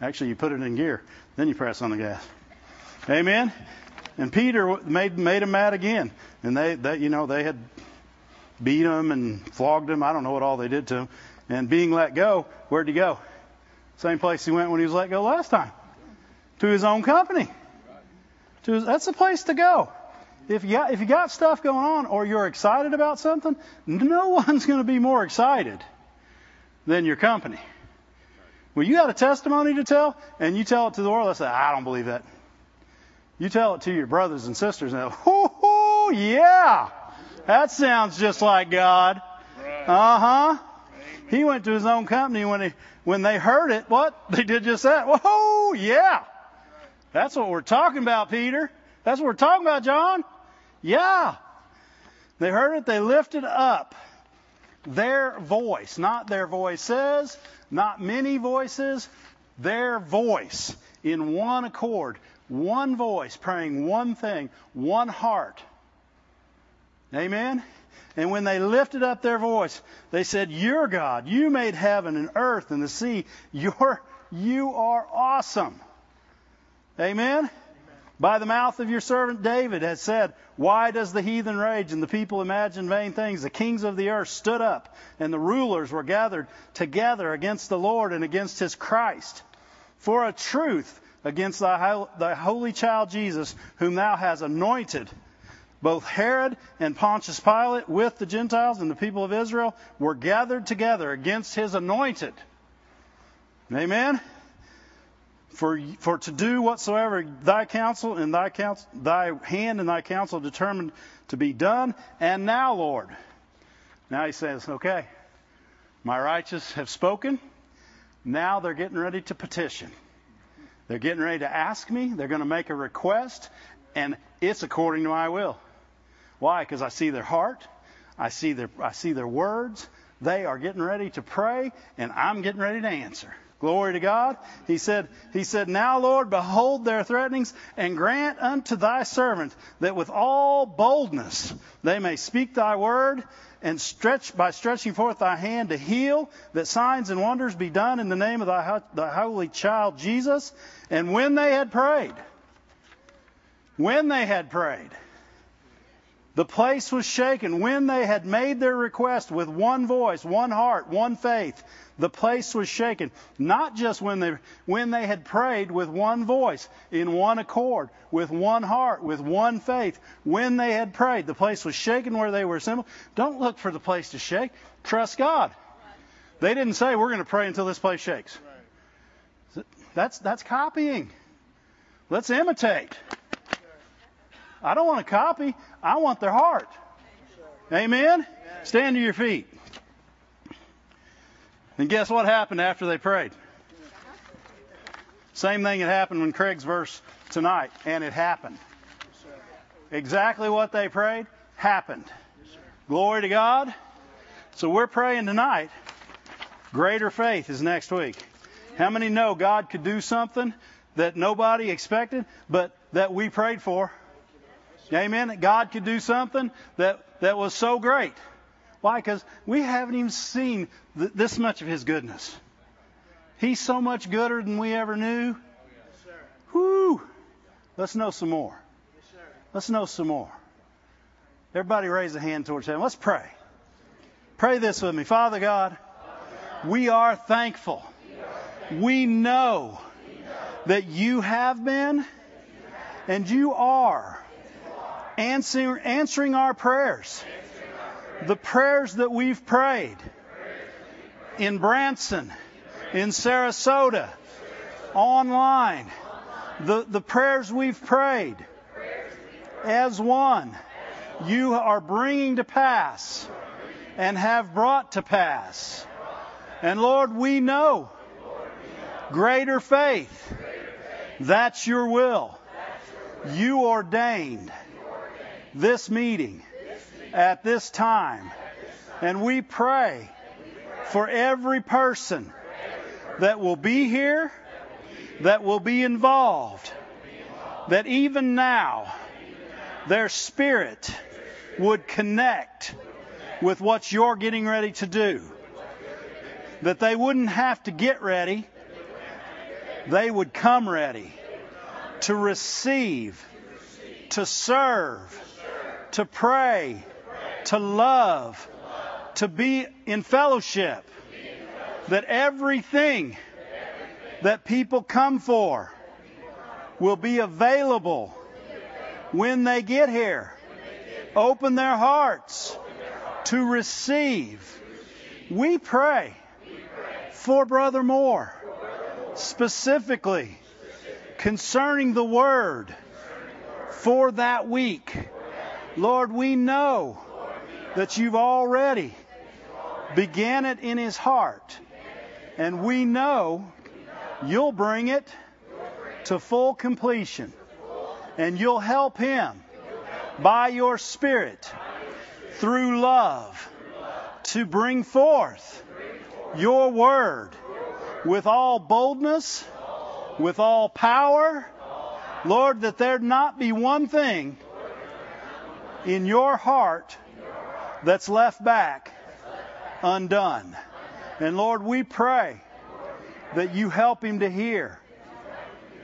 Actually, you put it in gear, then you press on the gas. Amen? And Peter made made him mad again. And they, they you know, they had beat him and flogged him. I don't know what all they did to him. And being let go, where'd he go? Same place he went when he was let go last time. To his own company. To his, that's the place to go. If you, got, if you got stuff going on or you're excited about something, no one's going to be more excited than your company. Well, you got a testimony to tell, and you tell it to the world, they say, I don't believe that. You tell it to your brothers and sisters, and they'll, oh, yeah, that sounds just like God. Uh huh. He went to his own company when he when they heard it. What they did just that. Whoa, yeah. That's what we're talking about, Peter. That's what we're talking about, John. Yeah. They heard it. They lifted up their voice, not their voices, not many voices, their voice in one accord, one voice, praying one thing, one heart. Amen? And when they lifted up their voice, they said, You're God. You made heaven and earth and the sea. You're, you are awesome. Amen? By the mouth of your servant David has said, Why does the heathen rage and the people imagine vain things? The kings of the earth stood up, and the rulers were gathered together against the Lord and against his Christ. For a truth against thy, thy holy child Jesus, whom thou hast anointed both Herod and Pontius Pilate with the Gentiles and the people of Israel were gathered together against his anointed. Amen. For, for to do whatsoever thy counsel and thy counsel, thy hand and thy counsel determined to be done. And now, Lord. Now he says, okay, my righteous have spoken. Now they're getting ready to petition. They're getting ready to ask me. They're going to make a request. And it's according to my will. Why? Because I see their heart. I see their, I see their words. They are getting ready to pray, and I'm getting ready to answer. Glory to God. He said, He said, Now, Lord, behold their threatenings, and grant unto thy servant that with all boldness they may speak thy word, and stretch by stretching forth thy hand to heal, that signs and wonders be done in the name of thy, thy holy child Jesus. And when they had prayed, when they had prayed, the place was shaken. When they had made their request with one voice, one heart, one faith, the place was shaken. Not just when they, when they had prayed with one voice, in one accord, with one heart, with one faith. When they had prayed, the place was shaken where they were assembled. Don't look for the place to shake. Trust God. They didn't say, we're going to pray until this place shakes. That's, that's copying. Let's imitate. I don't want to copy. I want their heart. Amen? Stand to your feet. And guess what happened after they prayed? Same thing that happened when Craig's verse tonight, and it happened. Exactly what they prayed happened. Glory to God. So we're praying tonight. Greater faith is next week. How many know God could do something that nobody expected, but that we prayed for? Amen. That God could do something that, that was so great. Why? Because we haven't even seen th- this much of His goodness. He's so much gooder than we ever knew. Whoo! Let's know some more. Let's know some more. Everybody raise a hand towards heaven. Let's pray. Pray this with me. Father God, we are thankful. We know that you have been and you are answer, answering our prayers. The prayers that we've prayed in Branson, in Sarasota, online, the, the prayers we've prayed as one, you are bringing to pass and have brought to pass. And Lord, we know greater faith. That's your will. You ordained this meeting at this time. And we pray for every person that will be here, that will be involved, that even now their spirit would connect with what you're getting ready to do. That they wouldn't have to get ready, they would come ready to receive, to serve, to pray, to love, to be in fellowship. That everything that people come for will be available when they get here. Open their hearts to receive. We pray for Brother Moore, specifically concerning the Word for that week. Lord, we know that you've already began it in his heart. And we know you'll bring it to full completion. And you'll help him by your Spirit through love to bring forth your word with all boldness, with all power. Lord, that there not be one thing in your heart that's left back undone. And Lord, we pray that you help him to hear.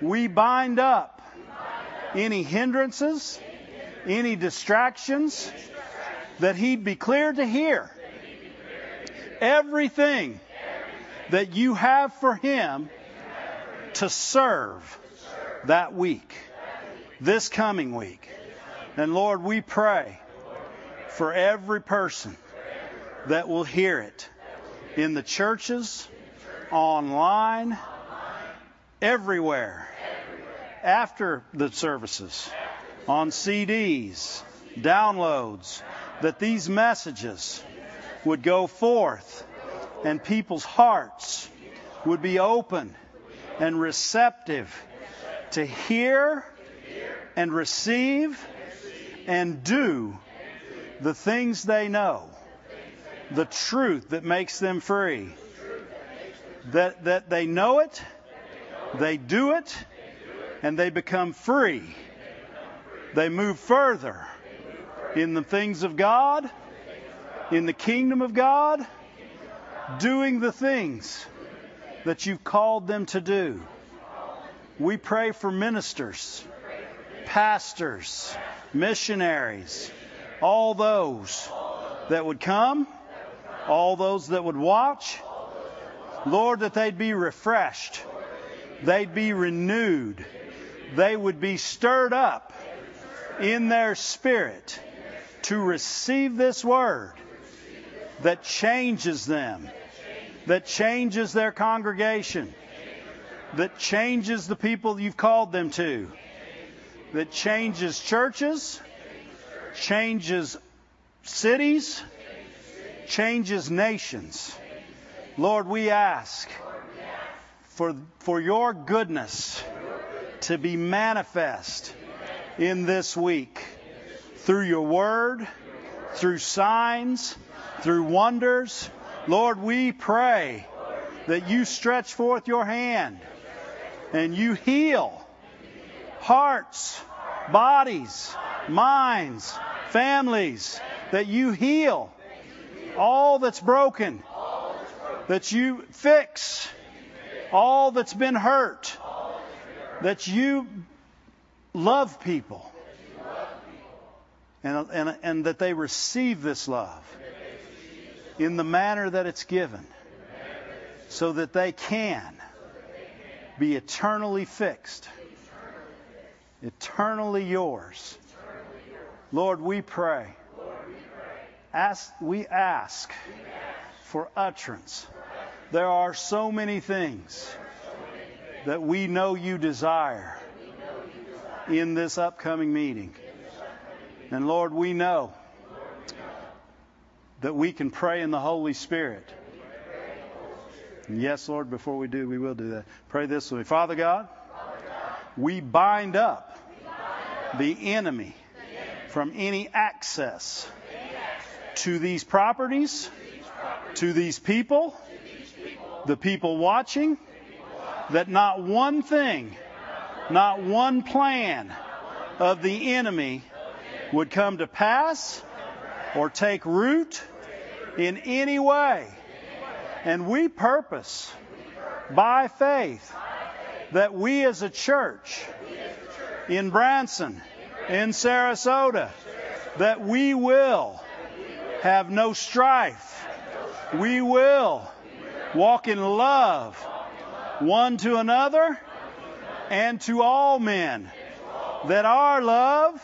We bind up any hindrances, any distractions, that he'd be clear to hear everything that you have for him to serve that week, this coming week. And Lord, we pray for every person that will hear it in the churches, online, everywhere, after the services, on CDs, downloads, that these messages would go forth and people's hearts would be open and receptive to hear and receive and do the things they know, the truth that makes them free. That, that they know it, they do it, and they become free. They move further in the things of God, in the kingdom of God, doing the things that you've called them to do. We pray for ministers, pastors, missionaries, all those that would come, all those that would watch. Lord, that they'd be refreshed, they'd be renewed, they would be stirred up in their spirit to receive this word that changes them, that changes their congregation, that changes the people you've called them to, that changes churches, changes cities, changes nations. Lord, we ask for, for your goodness to be manifest in this week through your word, through signs, through wonders. Lord, we pray that you stretch forth your hand and you heal hearts, bodies, minds, families, that you heal. All that's broken, that you fix. All that's been hurt, that you love people, and, and, and that they receive this love in the manner that it's given. So that they can be eternally fixed, eternally yours. Lord, we pray. Ask, we ask for utterance. There are so many things that we know you desire in this upcoming meeting. And Lord, we know that we can pray in the Holy Spirit. And yes, Lord, before we do, we will do that. Pray this way. Father God, we bind up the enemy from any access to these properties, to these people, the people watching, that not one thing, not one plan of the enemy would come to pass or take root in any way. And we purpose by faith that we as a church in Branson, in Sarasota, that we will have no strife. We will walk in love one to another and to all men. That our love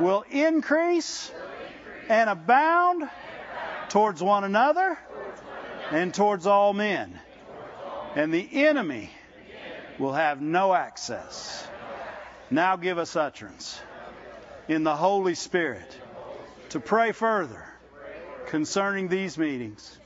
will increase and abound towards one another and towards all men. And the enemy will have no access. Now give us utterance in the Holy Spirit to pray further concerning these meetings.